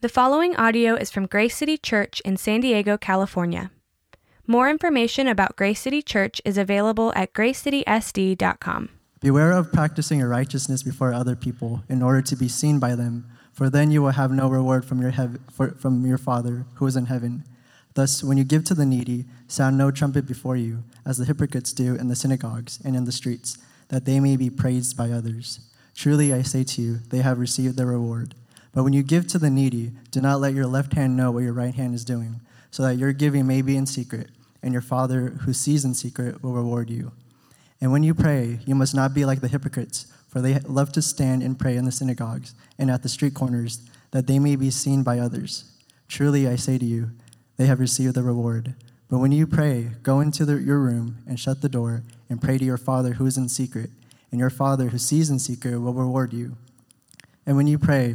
The following audio is from Grace City Church in San Diego, California. More information about Grace City Church is available at gracecitysd.com. Beware of practicing your righteousness before other people in order to be seen by them, for then you will have no reward from your, hev- for, from your Father who is in heaven. Thus, when you give to the needy, sound no trumpet before you, as the hypocrites do in the synagogues and in the streets, that they may be praised by others. Truly, I say to you, they have received their reward. But when you give to the needy, do not let your left hand know what your right hand is doing, so that your giving may be in secret, and your Father who sees in secret will reward you. And when you pray, you must not be like the hypocrites, for they love to stand and pray in the synagogues and at the street corners, that they may be seen by others. Truly, I say to you, they have received the reward. But when you pray, go into the, your room and shut the door, and pray to your Father who is in secret, and your Father who sees in secret will reward you. And when you pray,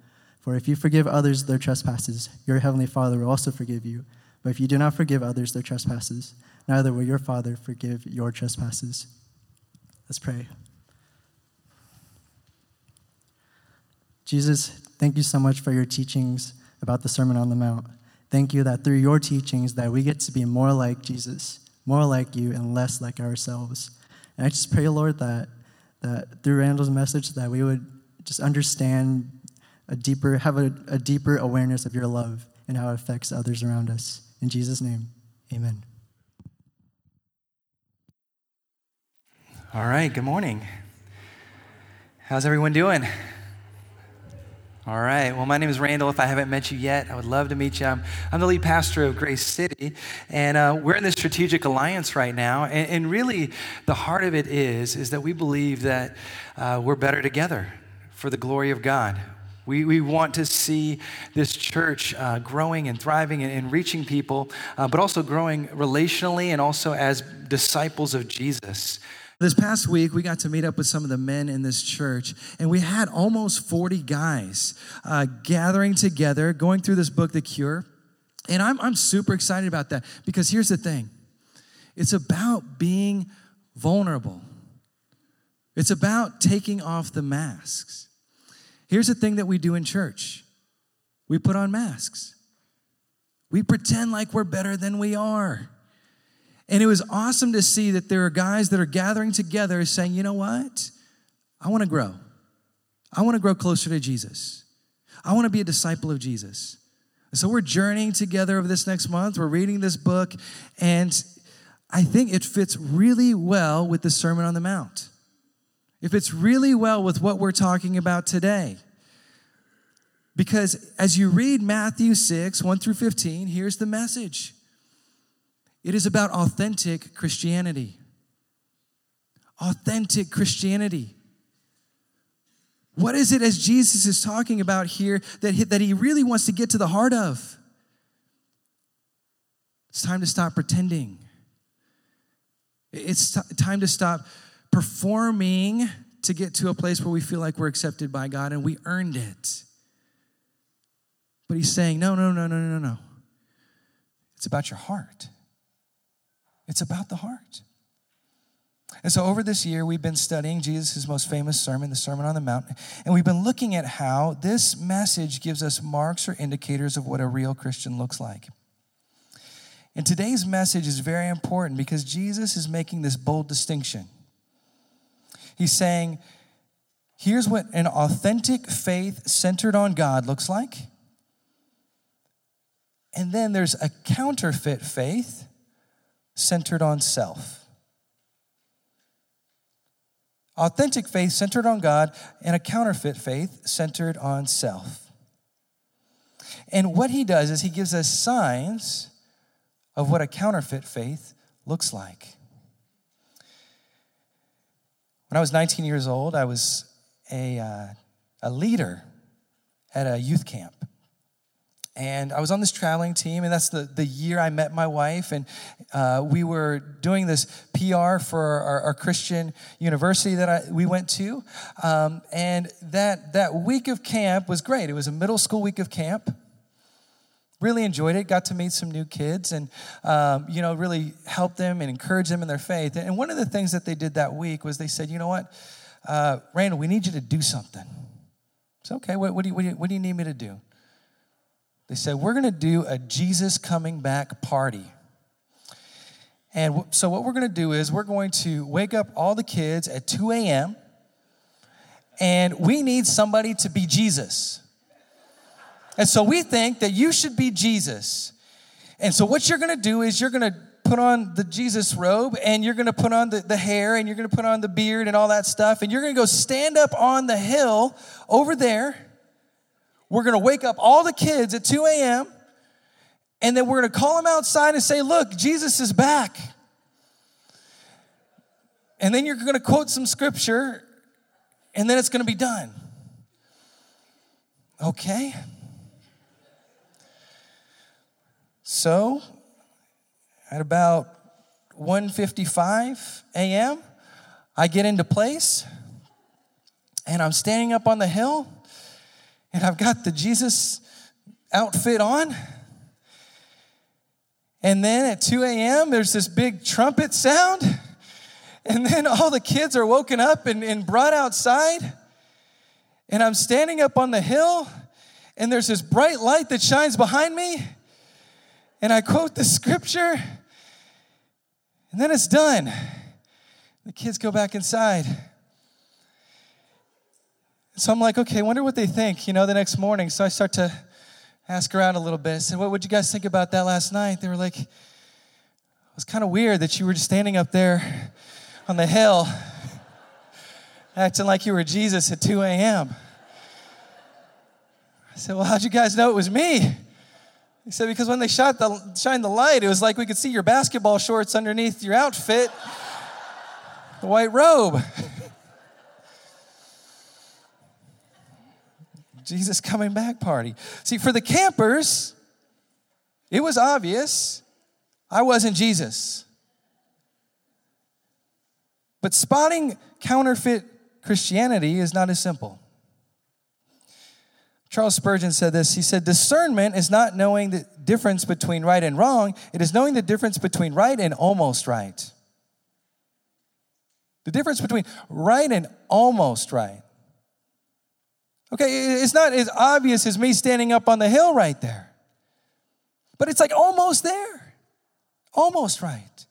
For if you forgive others their trespasses, your heavenly Father will also forgive you. But if you do not forgive others their trespasses, neither will your Father forgive your trespasses. Let's pray. Jesus, thank you so much for your teachings about the Sermon on the Mount. Thank you that through your teachings that we get to be more like Jesus, more like you and less like ourselves. And I just pray, Lord, that that through Randall's message that we would just understand a deeper have a, a deeper awareness of your love and how it affects others around us. In Jesus' name, amen. All right, good morning. How's everyone doing? All right. Well, my name is Randall. If I haven't met you yet, I would love to meet you. I'm, I'm the lead pastor of Grace City, and uh, we're in this strategic alliance right now. And, and, really, the heart of it is is that we believe that uh, we're better together for the glory of God. We, we want to see this church uh, growing and thriving and, and reaching people, uh, but also growing relationally and also as disciples of Jesus. This past week, we got to meet up with some of the men in this church, and we had almost 40 guys uh, gathering together, going through this book, The Cure. And I'm, I'm super excited about that because here's the thing it's about being vulnerable, it's about taking off the masks. Here's the thing that we do in church we put on masks, we pretend like we're better than we are. And it was awesome to see that there are guys that are gathering together saying, you know what? I want to grow. I want to grow closer to Jesus. I want to be a disciple of Jesus. And so we're journeying together over this next month. We're reading this book, and I think it fits really well with the Sermon on the Mount. It fits really well with what we're talking about today. Because as you read Matthew 6, 1 through 15, here's the message. It is about authentic Christianity. Authentic Christianity. What is it as Jesus is talking about here that he, that he really wants to get to the heart of? It's time to stop pretending. It's t- time to stop performing to get to a place where we feel like we're accepted by God and we earned it. But he's saying, no, no, no, no, no, no. It's about your heart. It's about the heart. And so, over this year, we've been studying Jesus' most famous sermon, the Sermon on the Mount, and we've been looking at how this message gives us marks or indicators of what a real Christian looks like. And today's message is very important because Jesus is making this bold distinction. He's saying, here's what an authentic faith centered on God looks like. And then there's a counterfeit faith centered on self. Authentic faith centered on God, and a counterfeit faith centered on self. And what he does is he gives us signs of what a counterfeit faith looks like. When I was 19 years old, I was a, uh, a leader at a youth camp. and I was on this traveling team, and that's the, the year I met my wife. And uh, we were doing this PR for our, our Christian university that I, we went to. Um, and that, that week of camp was great. It was a middle school week of camp. Really enjoyed it, got to meet some new kids and, um, you know, really help them and encourage them in their faith. And one of the things that they did that week was they said, you know what, uh, Randall, we need you to do something. It's okay, what, what, do you, what, do you, what do you need me to do? They said, We're going to do a Jesus coming back party. And so, what we're going to do is, we're going to wake up all the kids at 2 a.m., and we need somebody to be Jesus. And so, we think that you should be Jesus. And so, what you're going to do is, you're going to put on the Jesus robe and you're going to put on the, the hair and you're going to put on the beard and all that stuff. And you're going to go stand up on the hill over there we're going to wake up all the kids at 2 a.m. and then we're going to call them outside and say, Look, Jesus is back. And then you're going to quote some scripture and then it's going to be done. Okay? So, at about 1:55 a.m., I get into place and I'm standing up on the hill and I've got the Jesus outfit on. And then at 2 a.m., there's this big trumpet sound. And then all the kids are woken up and, and brought outside. And I'm standing up on the hill, and there's this bright light that shines behind me. And I quote the scripture, and then it's done. The kids go back inside. So I'm like, okay, I wonder what they think, you know, the next morning. So I start to ask around a little bit. I said, what would you guys think about that last night? They were like, it was kind of weird that you were just standing up there on the hill acting like you were Jesus at 2 a.m. I said, well, how'd you guys know it was me? He said, because when they shot the, shined the light, it was like we could see your basketball shorts underneath your outfit, the white robe. Jesus coming back party. See, for the campers, it was obvious I wasn't Jesus. But spotting counterfeit Christianity is not as simple. Charles Spurgeon said this. He said, Discernment is not knowing the difference between right and wrong, it is knowing the difference between right and almost right. The difference between right and almost right. Okay, it's not as obvious as me standing up on the hill right there, but it's like almost there, almost right.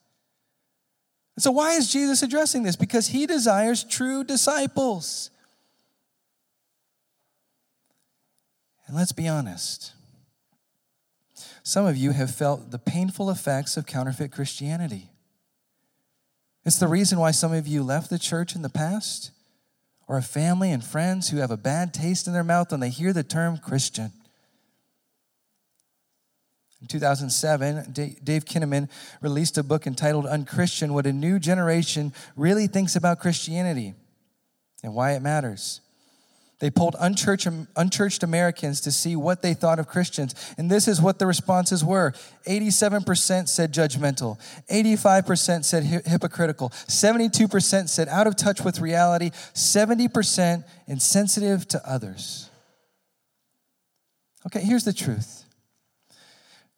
so, why is Jesus addressing this? Because he desires true disciples. And let's be honest. Some of you have felt the painful effects of counterfeit Christianity. It's the reason why some of you left the church in the past or a family and friends who have a bad taste in their mouth when they hear the term Christian. In 2007, Dave Kinnaman released a book entitled Unchristian What a New Generation Really Thinks About Christianity and Why It Matters. They polled unchurched, unchurched Americans to see what they thought of Christians. And this is what the responses were 87% said judgmental, 85% said hypocritical, 72% said out of touch with reality, 70% insensitive to others. Okay, here's the truth.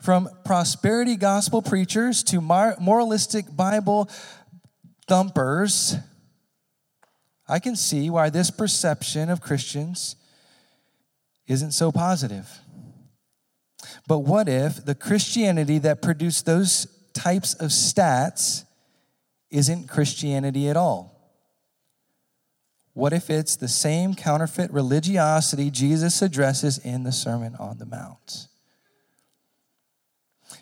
From prosperity gospel preachers to moralistic Bible thumpers, I can see why this perception of Christians isn't so positive. But what if the Christianity that produced those types of stats isn't Christianity at all? What if it's the same counterfeit religiosity Jesus addresses in the Sermon on the Mount?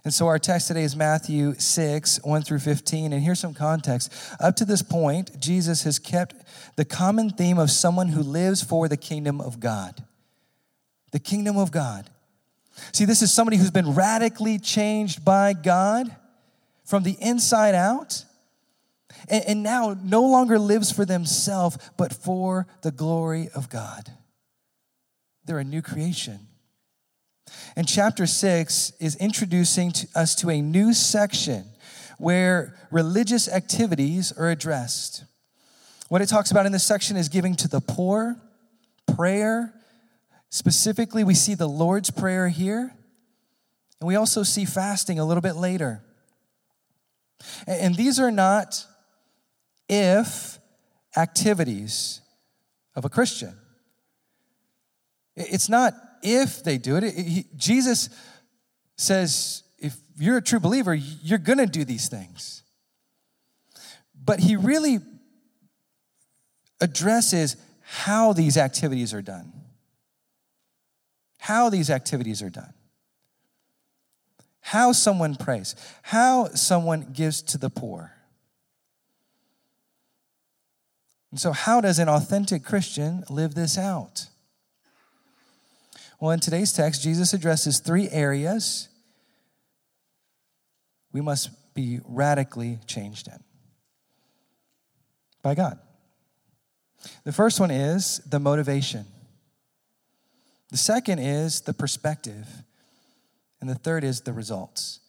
And so our text today is Matthew 6, 1 through 15. And here's some context. Up to this point, Jesus has kept the common theme of someone who lives for the kingdom of God. The kingdom of God. See, this is somebody who's been radically changed by God from the inside out. And, and now no longer lives for themselves, but for the glory of God. They're a new creation. And chapter 6 is introducing to us to a new section where religious activities are addressed. What it talks about in this section is giving to the poor, prayer. Specifically, we see the Lord's Prayer here, and we also see fasting a little bit later. And these are not if activities of a Christian. It's not if they do it. he, Jesus says, if you're a true believer, you're going to do these things. But he really addresses how these activities are done. How these activities are done. How someone prays. How someone gives to the poor. And so, how does an authentic Christian live this out? Well, in today's text, Jesus addresses three areas we must be radically changed in by God. The first one is the motivation, the second is the perspective, and the third is the results.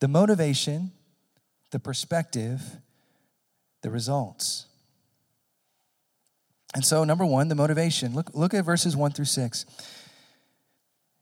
The motivation, the perspective, the results. And so, number one, the motivation. Look, look at verses one through six.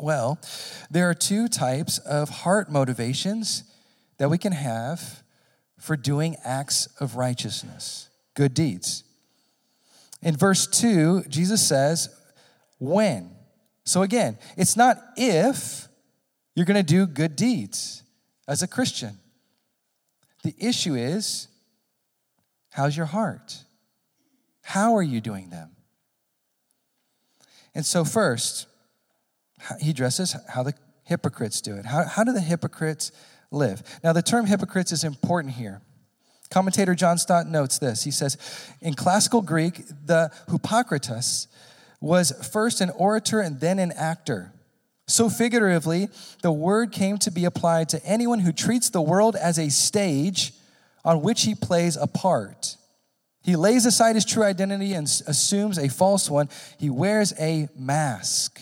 Well, there are two types of heart motivations that we can have for doing acts of righteousness, good deeds. In verse 2, Jesus says, when. So again, it's not if you're going to do good deeds as a Christian. The issue is, how's your heart? How are you doing them? And so, first, he addresses how the hypocrites do it. How, how do the hypocrites live? Now, the term hypocrites is important here. Commentator John Stott notes this. He says, in classical Greek, the hypocritus was first an orator and then an actor. So, figuratively, the word came to be applied to anyone who treats the world as a stage on which he plays a part. He lays aside his true identity and assumes a false one. He wears a mask.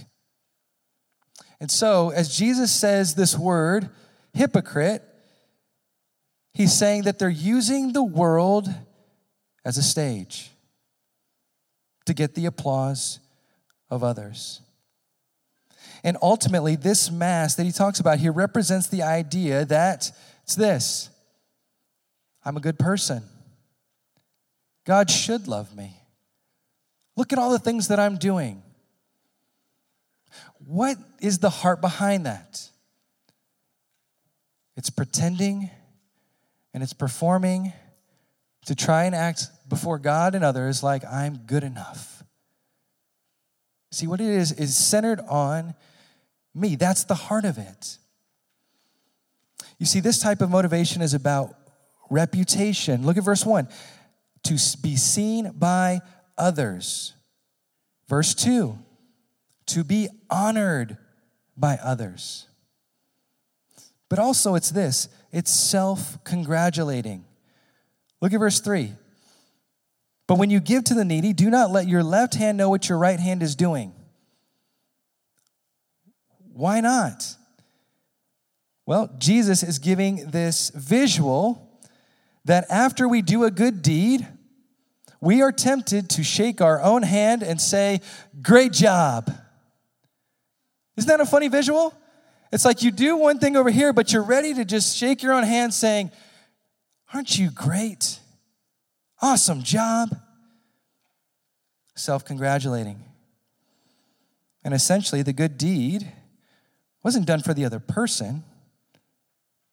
And so, as Jesus says this word, hypocrite, he's saying that they're using the world as a stage to get the applause of others. And ultimately, this mask that he talks about here represents the idea that it's this I'm a good person. God should love me. Look at all the things that I'm doing. What is the heart behind that? It's pretending and it's performing to try and act before God and others like I'm good enough. See, what it is, is centered on me. That's the heart of it. You see, this type of motivation is about reputation. Look at verse 1 to be seen by others. Verse 2 to be honored by others. But also, it's this it's self congratulating. Look at verse 3. But when you give to the needy, do not let your left hand know what your right hand is doing. Why not? Well, Jesus is giving this visual that after we do a good deed, we are tempted to shake our own hand and say, Great job. Isn't that a funny visual? It's like you do one thing over here, but you're ready to just shake your own hand saying, Aren't you great? Awesome job. Self congratulating. And essentially, the good deed wasn't done for the other person, it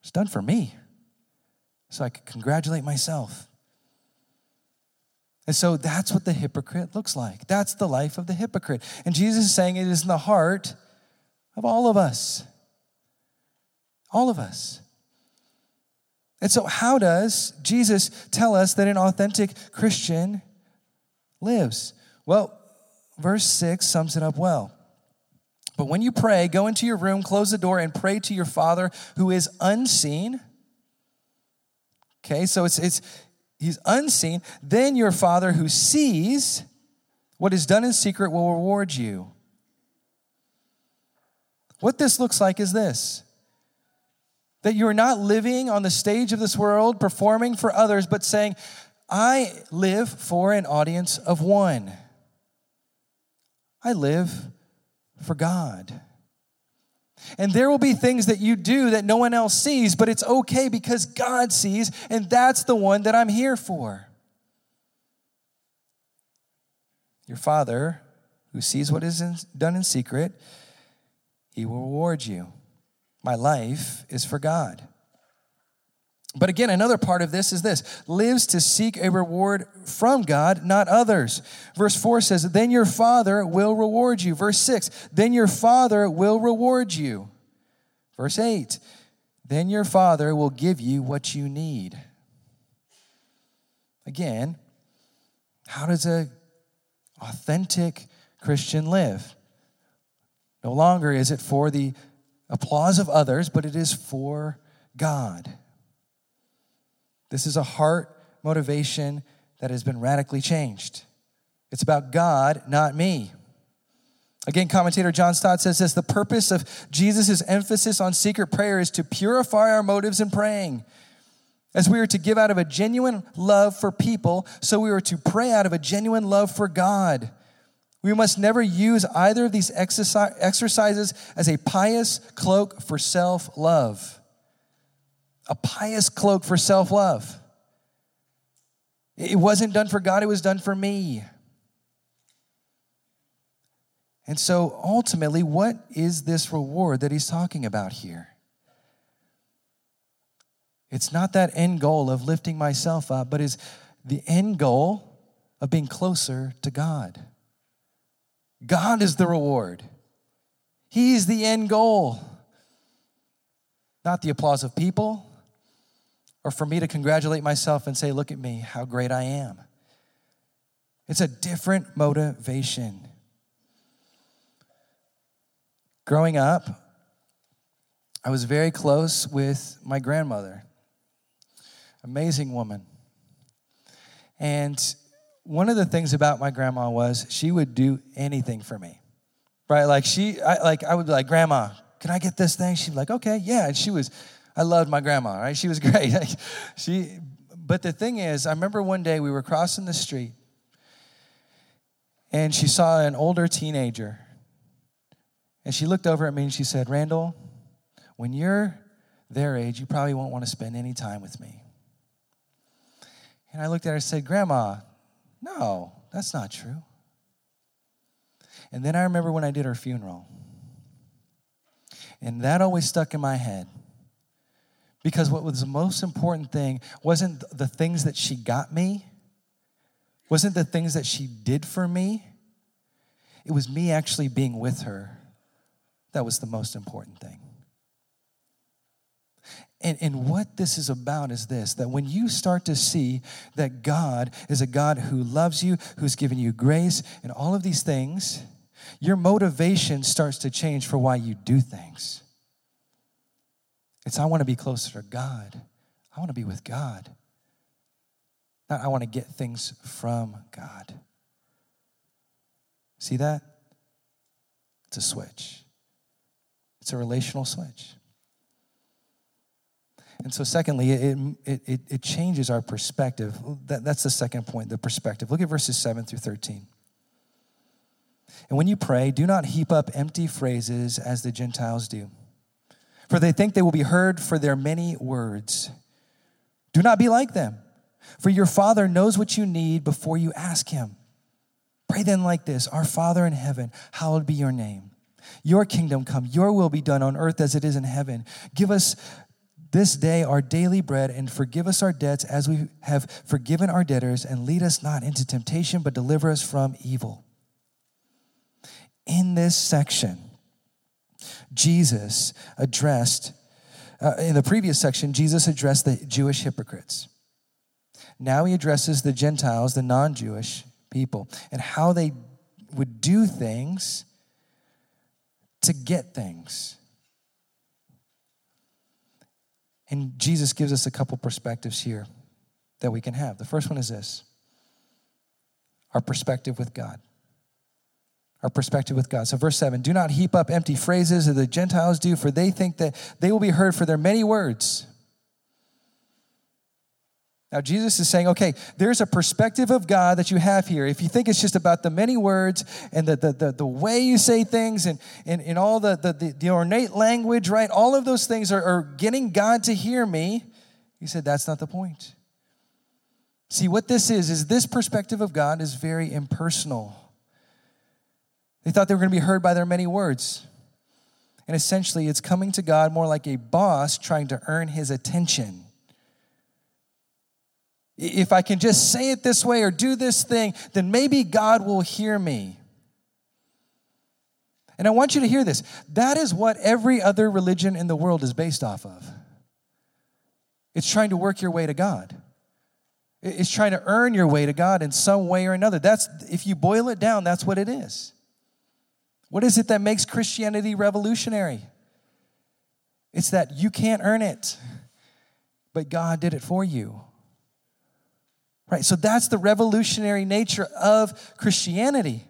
was done for me. So I could congratulate myself. And so that's what the hypocrite looks like. That's the life of the hypocrite. And Jesus is saying it is in the heart of all of us. All of us. And so, how does Jesus tell us that an authentic Christian lives? Well, verse 6 sums it up well. But when you pray, go into your room, close the door, and pray to your Father who is unseen. Okay, so it's, it's he's unseen. Then your Father who sees what is done in secret will reward you. What this looks like is this that you are not living on the stage of this world, performing for others, but saying, I live for an audience of one. I live for God. And there will be things that you do that no one else sees, but it's okay because God sees, and that's the one that I'm here for. Your Father, who sees what is in, done in secret, he will reward you. My life is for God. But again, another part of this is this lives to seek a reward from God, not others. Verse 4 says, Then your Father will reward you. Verse 6, Then your Father will reward you. Verse 8, Then your Father will give you what you need. Again, how does a authentic Christian live? No longer is it for the applause of others, but it is for God. This is a heart motivation that has been radically changed. It's about God, not me. Again, commentator John Stott says this the purpose of Jesus' emphasis on secret prayer is to purify our motives in praying. As we are to give out of a genuine love for people, so we are to pray out of a genuine love for God. We must never use either of these exercises as a pious cloak for self love a pious cloak for self love. It wasn't done for God, it was done for me. And so ultimately, what is this reward that he's talking about here? It's not that end goal of lifting myself up, but is the end goal of being closer to God. God is the reward. He's the end goal. Not the applause of people, or for me to congratulate myself and say, Look at me, how great I am. It's a different motivation. Growing up, I was very close with my grandmother, amazing woman. And one of the things about my grandma was she would do anything for me, right? Like she, I, like I would be like, Grandma, can I get this thing? She'd be like, Okay, yeah. And she was I loved my grandma, right? She was great. she, but the thing is, I remember one day we were crossing the street and she saw an older teenager. And she looked over at me and she said, Randall, when you're their age, you probably won't want to spend any time with me. And I looked at her and said, Grandma, no, that's not true. And then I remember when I did her funeral. And that always stuck in my head. Because what was the most important thing wasn't the things that she got me, wasn't the things that she did for me. It was me actually being with her. That was the most important thing. And, and what this is about is this that when you start to see that God is a God who loves you, who's given you grace, and all of these things, your motivation starts to change for why you do things. It's I want to be closer to God. I want to be with God. Not I want to get things from God. See that? It's a switch. It's a relational switch. And so, secondly, it, it, it, changes our perspective. That, that's the second point, the perspective. Look at verses 7 through 13. And when you pray, do not heap up empty phrases as the Gentiles do for they think they will be heard for their many words. Do not be like them, for your Father knows what you need before you ask Him. Pray then like this Our Father in heaven, hallowed be your name. Your kingdom come, your will be done on earth as it is in heaven. Give us this day our daily bread and forgive us our debts as we have forgiven our debtors, and lead us not into temptation, but deliver us from evil. In this section, Jesus addressed, uh, in the previous section, Jesus addressed the Jewish hypocrites. Now he addresses the Gentiles, the non Jewish people, and how they would do things to get things. And Jesus gives us a couple perspectives here that we can have. The first one is this our perspective with God our perspective with God. So, verse 7 do not heap up empty phrases as the Gentiles do, for they think that they will be heard for their many words. Now, Jesus is saying, okay, there's a perspective of God that you have here. If you think it's just about the many words and the, the, the, the way you say things and, and, and all the, the, the, ornate language, right? All of those things are, are getting God to hear me. He said, that's not the point. See, what this is, is this perspective of God is very impersonal. They thought they were going to be heard by their many words. And essentially, it's coming to God more like a boss trying to earn his attention. If I can just say it this way or do this thing, then maybe God will hear me. And I want you to hear this. That is what every other religion in the world is based off of. It's trying to work your way to God. It's trying to earn your way to God in some way or another. That's if you boil it down, that's what it is. What is it that makes Christianity revolutionary? It's that you can't earn it, but God did it for you. Right? So that's the revolutionary nature of Christianity.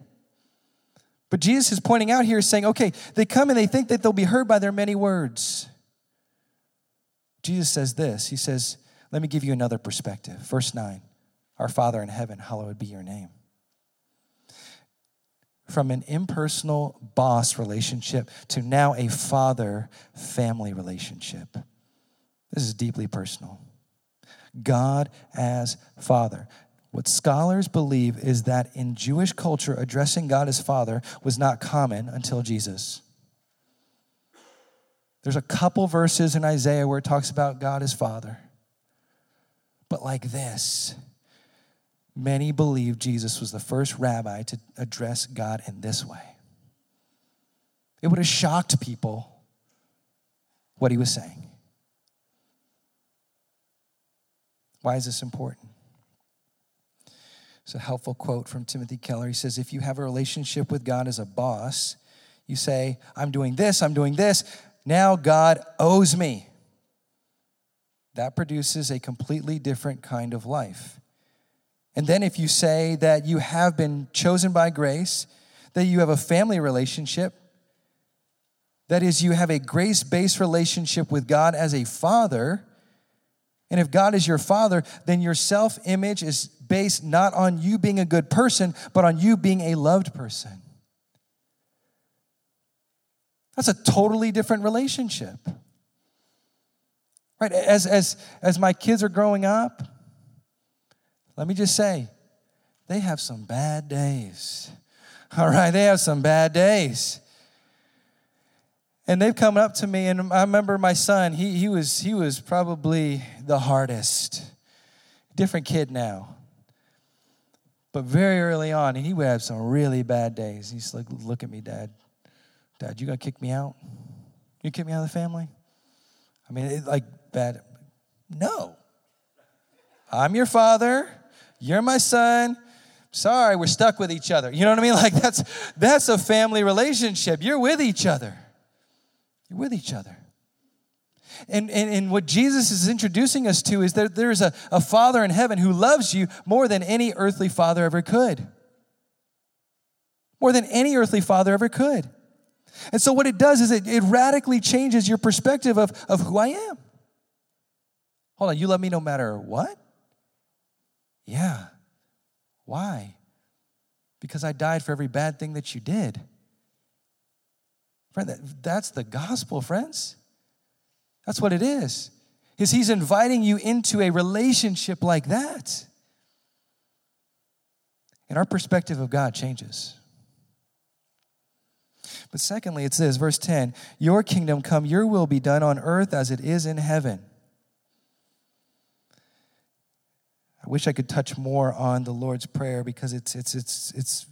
But Jesus is pointing out here, saying, okay, they come and they think that they'll be heard by their many words. Jesus says this He says, let me give you another perspective. Verse 9 Our Father in heaven, hallowed be your name from an impersonal boss relationship to now a father family relationship. This is deeply personal. God as Father. What scholars believe is that in Jewish culture, addressing God as Father was not common until Jesus. There's a couple verses in Isaiah where it talks about God as Father. But like this, Many believe Jesus was the first rabbi to address God in this way. It would have shocked people what he was saying. Why is this important? It's a helpful quote from Timothy Keller. He says, If you have a relationship with God as a boss, you say, I'm doing this, I'm doing this. Now God owes me. That produces a completely different kind of life. And then if you say that you have been chosen by grace, that you have a family relationship, that is, you have a grace based relationship with God as a father. And if God is your father, then your self image is based not on you being a good person, but on you being a loved person. That's a totally different relationship. Right? As, as, as my kids are growing up, let me just say, they have some bad days. All right, they have some bad days. And they've come up to me, and I remember my son, he, he, was, he was probably the hardest. Different kid now. But very early on, he would have some really bad days. He's like, Look at me, Dad. Dad, you gonna kick me out? You kick me out of the family? I mean, it, like, bad. No. I'm your father. You're my son. Sorry, we're stuck with each other. You know what I mean? Like that's that's a family relationship. You're with each other. You're with each other. And, and, and what Jesus is introducing us to is that there's a, a father in heaven who loves you more than any earthly father ever could. More than any earthly father ever could. And so, what it does is it, it radically changes your perspective of, of who I am. Hold on, you love me no matter what? Yeah. Why? Because I died for every bad thing that you did. Friend, that, that's the gospel, friends. That's what it is. Is he's inviting you into a relationship like that. And our perspective of God changes. But secondly, it says, verse 10 Your kingdom come, your will be done on earth as it is in heaven. I wish I could touch more on the Lord's Prayer because it's, it's, it's, it's,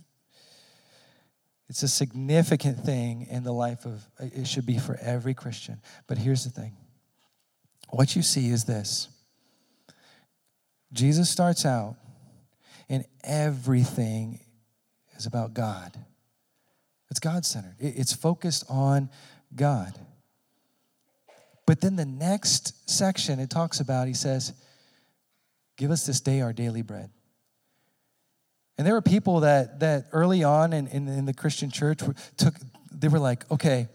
it's a significant thing in the life of, it should be for every Christian. But here's the thing what you see is this Jesus starts out, and everything is about God. It's God centered, it's focused on God. But then the next section it talks about, he says, Give us this day our daily bread. And there were people that, that early on in, in, in the Christian church took, they were like, okay,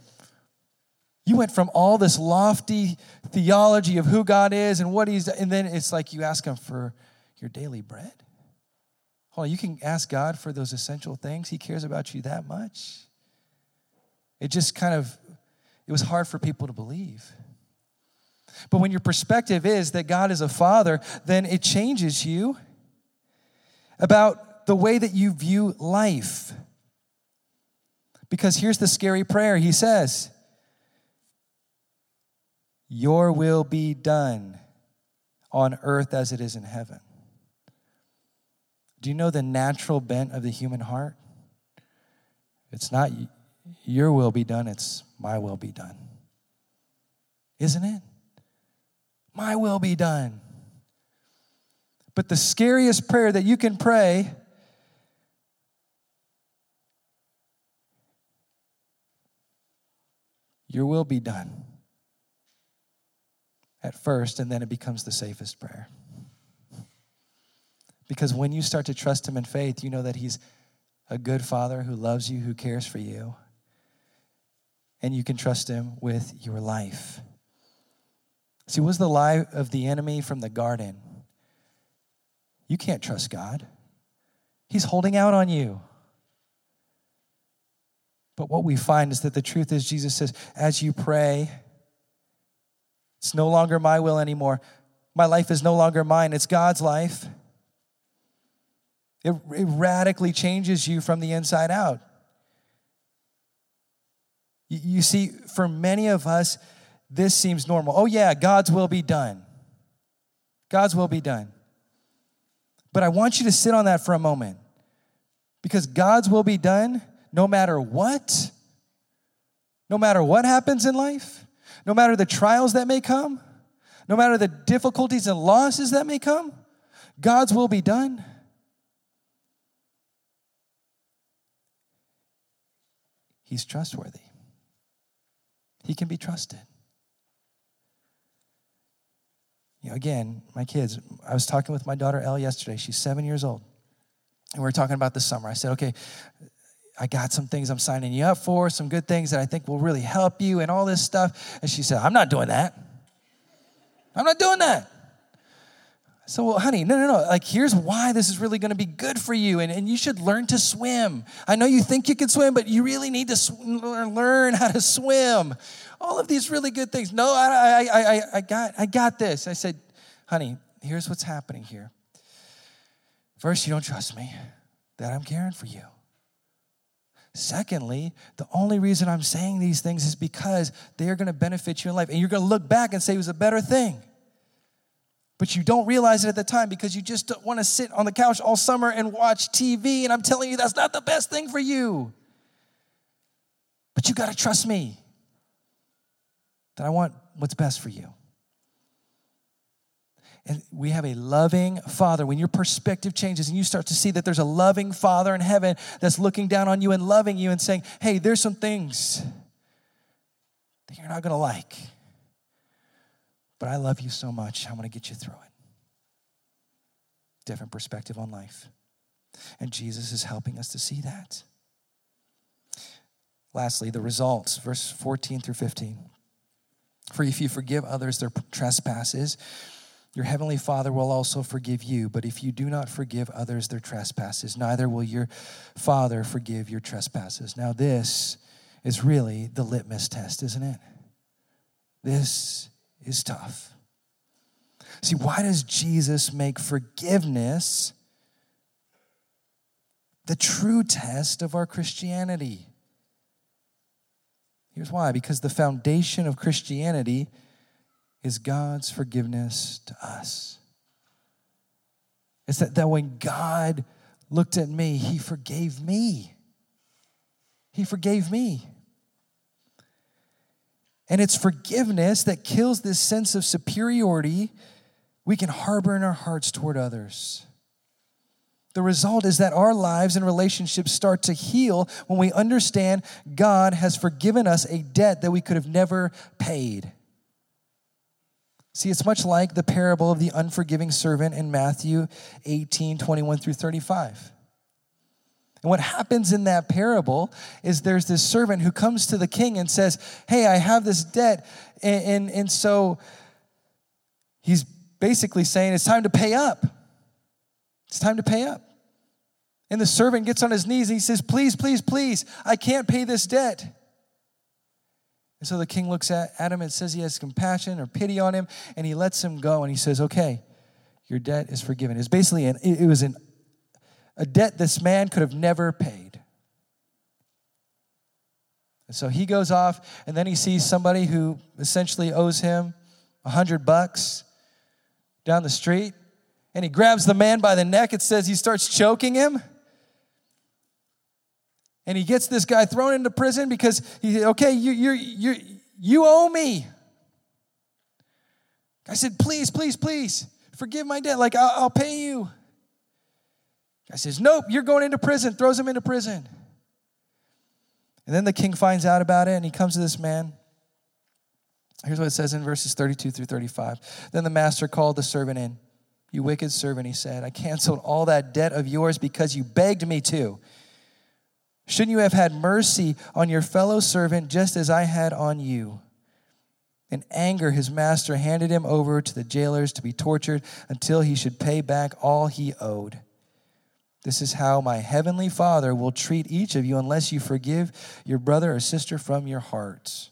you went from all this lofty theology of who God is and what He's, and then it's like you ask Him for your daily bread. Hold on, you can ask God for those essential things. He cares about you that much. It just kind of, it was hard for people to believe. But when your perspective is that God is a father, then it changes you about the way that you view life. Because here's the scary prayer He says, Your will be done on earth as it is in heaven. Do you know the natural bent of the human heart? It's not your will be done, it's my will be done. Isn't it? My will be done. But the scariest prayer that you can pray Your will be done at first, and then it becomes the safest prayer. Because when you start to trust Him in faith, you know that He's a good Father who loves you, who cares for you, and you can trust Him with your life. See, was the lie of the enemy from the garden? You can't trust God. He's holding out on you. But what we find is that the truth is, Jesus says, as you pray, it's no longer my will anymore. My life is no longer mine, it's God's life. It, it radically changes you from the inside out. You, you see, for many of us, this seems normal. Oh, yeah, God's will be done. God's will be done. But I want you to sit on that for a moment because God's will be done no matter what, no matter what happens in life, no matter the trials that may come, no matter the difficulties and losses that may come, God's will be done. He's trustworthy. He can be trusted. You know, again, my kids, I was talking with my daughter Elle yesterday. She's seven years old. And we were talking about this summer. I said, okay, I got some things I'm signing you up for, some good things that I think will really help you and all this stuff. And she said, I'm not doing that. I'm not doing that. So, well, honey, no, no, no. Like, here's why this is really going to be good for you. And, and you should learn to swim. I know you think you can swim, but you really need to sw- learn how to swim. All of these really good things. No, I, I, I, I, got, I got this. I said, honey, here's what's happening here. First, you don't trust me that I'm caring for you. Secondly, the only reason I'm saying these things is because they are going to benefit you in life. And you're going to look back and say it was a better thing. But you don't realize it at the time because you just don't want to sit on the couch all summer and watch TV. And I'm telling you, that's not the best thing for you. But you got to trust me that I want what's best for you. And we have a loving Father. When your perspective changes and you start to see that there's a loving Father in heaven that's looking down on you and loving you and saying, hey, there's some things that you're not going to like, but I love you so much, I'm going to get you through it. Different perspective on life. And Jesus is helping us to see that. Lastly, the results, verse 14 through 15. For if you forgive others their trespasses, your heavenly Father will also forgive you. But if you do not forgive others their trespasses, neither will your Father forgive your trespasses. Now, this is really the litmus test, isn't it? This is tough. See, why does Jesus make forgiveness the true test of our Christianity? Here's why because the foundation of Christianity is God's forgiveness to us. It's that, that when God looked at me, He forgave me. He forgave me. And it's forgiveness that kills this sense of superiority we can harbor in our hearts toward others. The result is that our lives and relationships start to heal when we understand God has forgiven us a debt that we could have never paid. See, it's much like the parable of the unforgiving servant in Matthew 18 21 through 35. And what happens in that parable is there's this servant who comes to the king and says, Hey, I have this debt. And, and, and so he's basically saying, It's time to pay up. It's time to pay up. And the servant gets on his knees and he says, Please, please, please, I can't pay this debt. And so the king looks at, Adam and says he has compassion or pity on him, and he lets him go and he says, Okay, your debt is forgiven. It's basically an, it was an a debt this man could have never paid. And so he goes off, and then he sees somebody who essentially owes him a hundred bucks down the street, and he grabs the man by the neck. It says he starts choking him. And he gets this guy thrown into prison because he okay, you you you you owe me. I said, please, please, please, forgive my debt. Like I'll, I'll pay you. Guy says, Nope, you're going into prison, throws him into prison. And then the king finds out about it and he comes to this man. Here's what it says in verses 32 through 35. Then the master called the servant in. You wicked servant, he said, I canceled all that debt of yours because you begged me to. Shouldn't you have had mercy on your fellow servant just as I had on you? In anger, his master handed him over to the jailers to be tortured until he should pay back all he owed. This is how my heavenly Father will treat each of you unless you forgive your brother or sister from your hearts.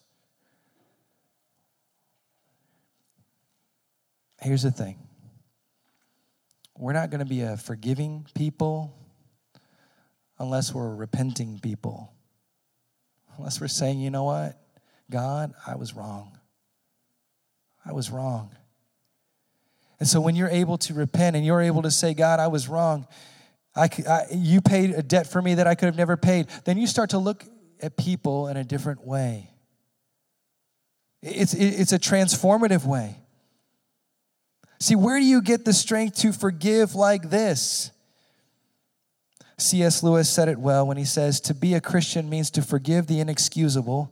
Here's the thing we're not going to be a forgiving people unless we're repenting people. Unless we're saying, you know what? God, I was wrong. I was wrong. And so when you're able to repent and you're able to say, God, I was wrong, I, I, you paid a debt for me that I could have never paid. Then you start to look at people in a different way. It's, it's a transformative way. See, where do you get the strength to forgive like this? C.S. Lewis said it well when he says, To be a Christian means to forgive the inexcusable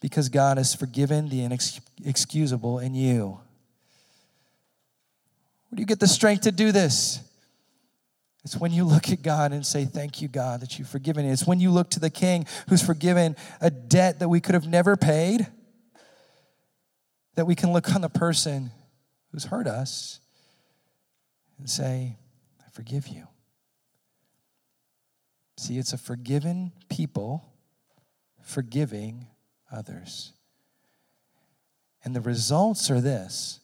because God has forgiven the inexcusable in you. Where do you get the strength to do this? It's when you look at God and say, Thank you, God, that you've forgiven. It's when you look to the King who's forgiven a debt that we could have never paid, that we can look on the person who's hurt us and say, I forgive you. See, it's a forgiven people forgiving others. And the results are this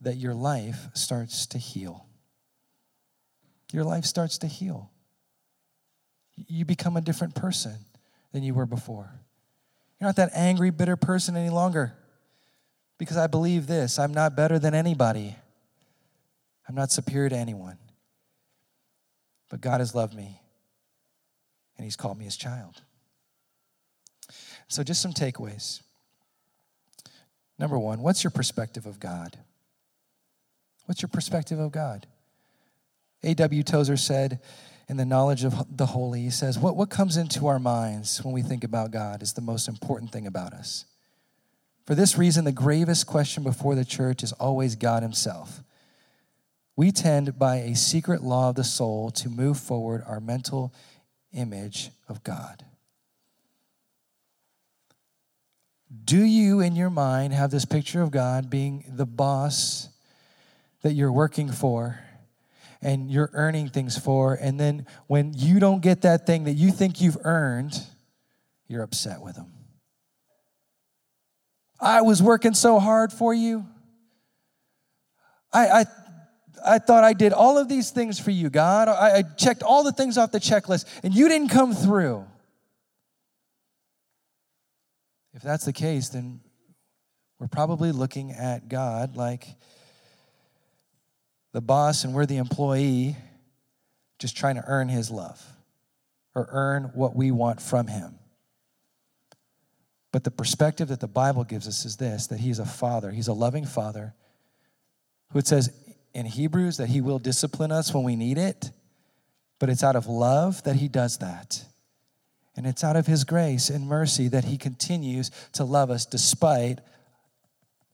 that your life starts to heal your life starts to heal. You become a different person than you were before. You're not that angry, bitter person any longer. Because I believe this I'm not better than anybody, I'm not superior to anyone. But God has loved me, and He's called me His child. So, just some takeaways. Number one, what's your perspective of God? What's your perspective of God? A.W. Tozer said, in the knowledge of the holy, he says, what, what comes into our minds when we think about God is the most important thing about us. For this reason, the gravest question before the church is always God Himself. We tend, by a secret law of the soul, to move forward our mental image of God. Do you, in your mind, have this picture of God being the boss that you're working for? and you're earning things for. And then when you don't get that thing that you think you've earned, you're upset with Him. I was working so hard for you. I, I, I thought I did all of these things for you, God. I, I checked all the things off the checklist, and you didn't come through. If that's the case, then we're probably looking at God like the boss and we're the employee just trying to earn his love or earn what we want from him. But the perspective that the Bible gives us is this that he's a father, he's a loving father who it says in Hebrews that he will discipline us when we need it, but it's out of love that he does that. And it's out of his grace and mercy that he continues to love us despite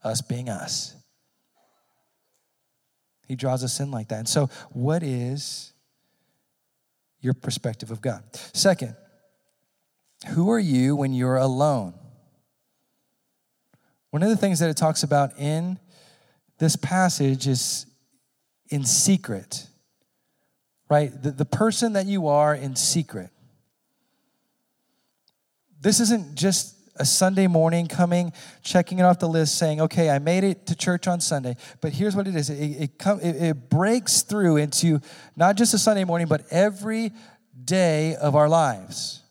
us being us. He draws us in like that. And so, what is your perspective of God? Second, who are you when you're alone? One of the things that it talks about in this passage is in secret, right? The, the person that you are in secret. This isn't just a Sunday morning coming, checking it off the list, saying, okay, I made it to church on Sunday. But here's what it is it, it, come, it, it breaks through into not just a Sunday morning, but every day of our lives.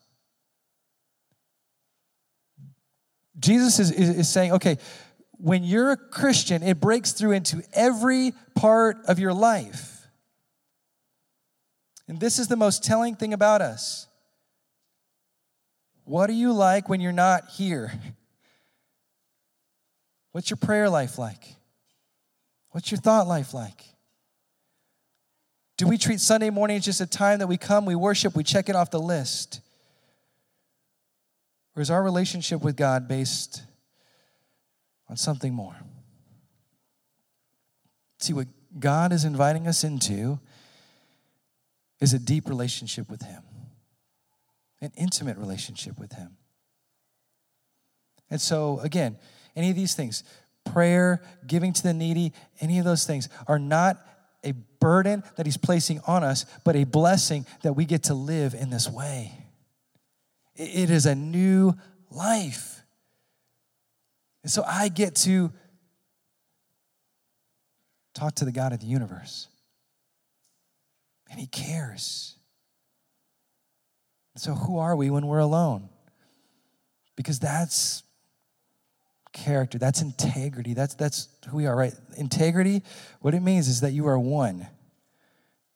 Jesus is, is, is saying, okay, when you're a Christian, it breaks through into every part of your life. And this is the most telling thing about us. What are you like when you're not here? What's your prayer life like? What's your thought life like? Do we treat Sunday morning as just a time that we come, we worship, we check it off the list? Or is our relationship with God based on something more? See, what God is inviting us into is a deep relationship with Him, an intimate relationship with Him. And so, again, any of these things, prayer, giving to the needy, any of those things are not a burden that He's placing on us, but a blessing that we get to live in this way. It is a new life. And so I get to talk to the God of the universe. And He cares. so, who are we when we're alone? Because that's character, that's integrity, that's, that's who we are, right? Integrity, what it means is that you are one.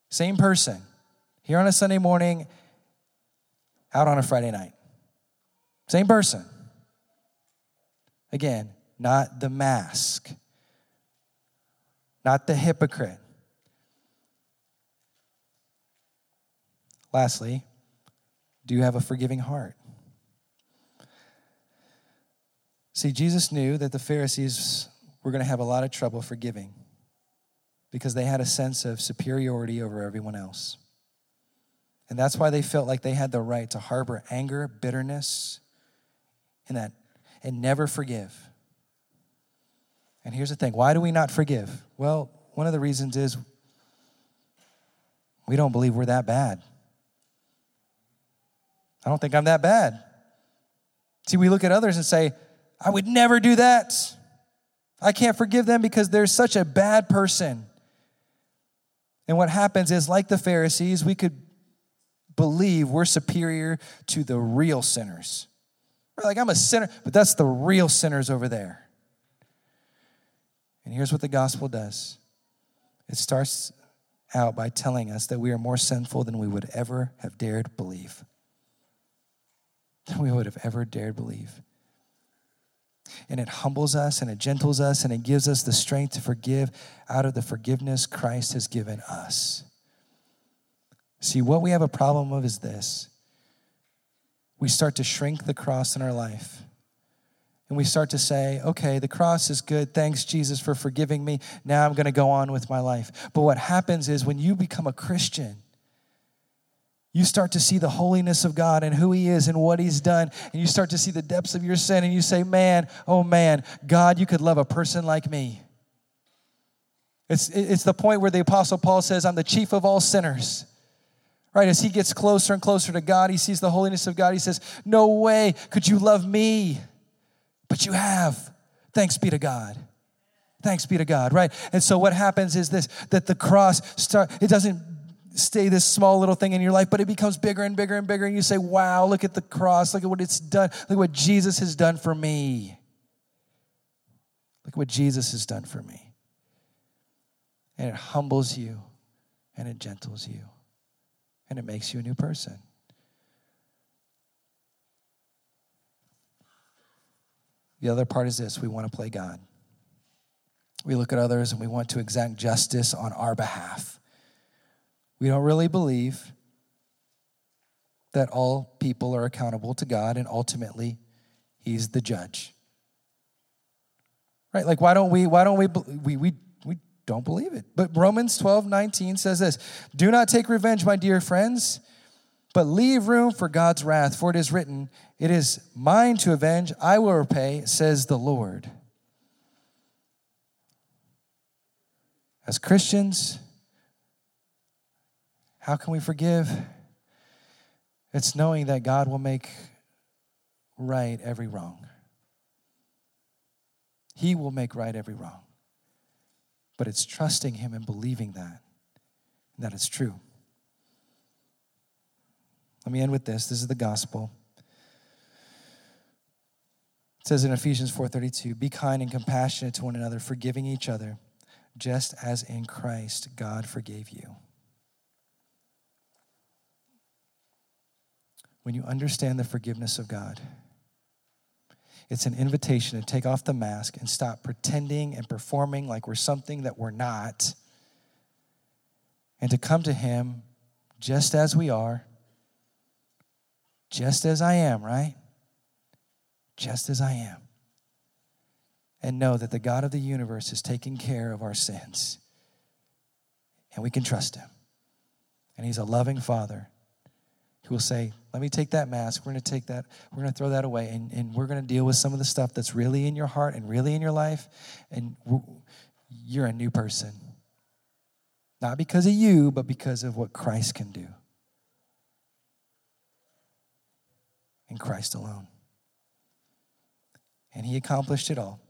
Same person, here on a Sunday morning out on a Friday night. Same person. Again, not the mask, not the hypocrite. Lastly, do you have a forgiving heart? See, Jesus knew that the Pharisees were going to have a lot of trouble forgiving because they had a sense of superiority over everyone else. And that's why they felt like they had the right to harbor anger, bitterness, and that and never forgive. And here's the thing why do we not forgive? Well, one of the reasons is we don't believe we're that bad. I don't think I'm that bad. See, we look at others and say, I would never do that. I can't forgive them because they're such a bad person. And what happens is, like the Pharisees, we could believe we're superior to the real sinners. We're like, I'm a sinner, but that's the real sinners over there. And here's what the gospel does it starts out by telling us that we are more sinful than we would ever have dared believe. Than we would have ever dared believe. And it humbles us and it gentles us and it gives us the strength to forgive out of the forgiveness Christ has given us. See, what we have a problem of is this we start to shrink the cross in our life. And we start to say, okay, the cross is good. Thanks, Jesus, for forgiving me. Now I'm going to go on with my life. But what happens is when you become a Christian, you start to see the holiness of God and who He is and what He's done. And you start to see the depths of your sin. And you say, man, oh man, God, you could love a person like me. It's, it's the point where the Apostle Paul says, I'm the chief of all sinners. Right, as he gets closer and closer to God, he sees the holiness of God. He says, No way could you love me, but you have. Thanks be to God. Thanks be to God, right? And so what happens is this that the cross start it doesn't stay this small little thing in your life, but it becomes bigger and bigger and bigger. And you say, Wow, look at the cross. Look at what it's done. Look at what Jesus has done for me. Look at what Jesus has done for me. And it humbles you and it gentles you and it makes you a new person. The other part is this we want to play God. We look at others and we want to exact justice on our behalf. We don't really believe that all people are accountable to God and ultimately he's the judge. Right? Like why don't we why don't we we we don't believe it. But Romans 12, 19 says this Do not take revenge, my dear friends, but leave room for God's wrath, for it is written, It is mine to avenge, I will repay, says the Lord. As Christians, how can we forgive? It's knowing that God will make right every wrong. He will make right every wrong. But it's trusting Him and believing that, that it's true. Let me end with this. This is the gospel. It says in Ephesians 4:32, "Be kind and compassionate to one another, forgiving each other, just as in Christ God forgave you." when you understand the forgiveness of God. It's an invitation to take off the mask and stop pretending and performing like we're something that we're not, and to come to Him just as we are, just as I am, right? Just as I am. And know that the God of the universe is taking care of our sins. And we can trust Him. And He's a loving Father will say, Let me take that mask. We're going to take that, we're going to throw that away, and, and we're going to deal with some of the stuff that's really in your heart and really in your life. And you're a new person. Not because of you, but because of what Christ can do. In Christ alone. And he accomplished it all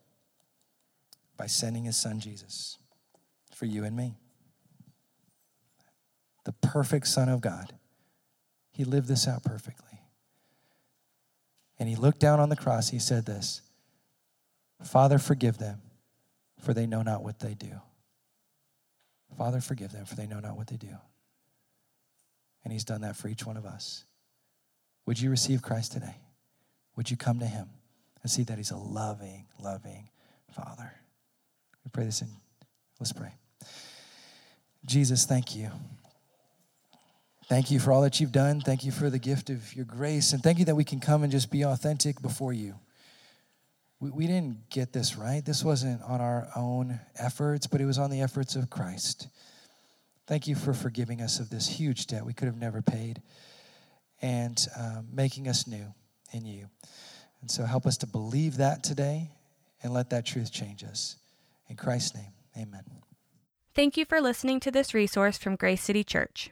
by sending his son Jesus for you and me. The perfect Son of God he lived this out perfectly. And he looked down on the cross. He said this Father, forgive them, for they know not what they do. Father, forgive them, for they know not what they do. And he's done that for each one of us. Would you receive Christ today? Would you come to him and see that he's a loving, loving Father? We pray this in. Let's pray. Jesus, thank you. Thank you for all that you've done. Thank you for the gift of your grace. And thank you that we can come and just be authentic before you. We, we didn't get this right. This wasn't on our own efforts, but it was on the efforts of Christ. Thank you for forgiving us of this huge debt we could have never paid and um, making us new in you. And so help us to believe that today and let that truth change us. In Christ's name, amen. Thank you for listening to this resource from Grace City Church.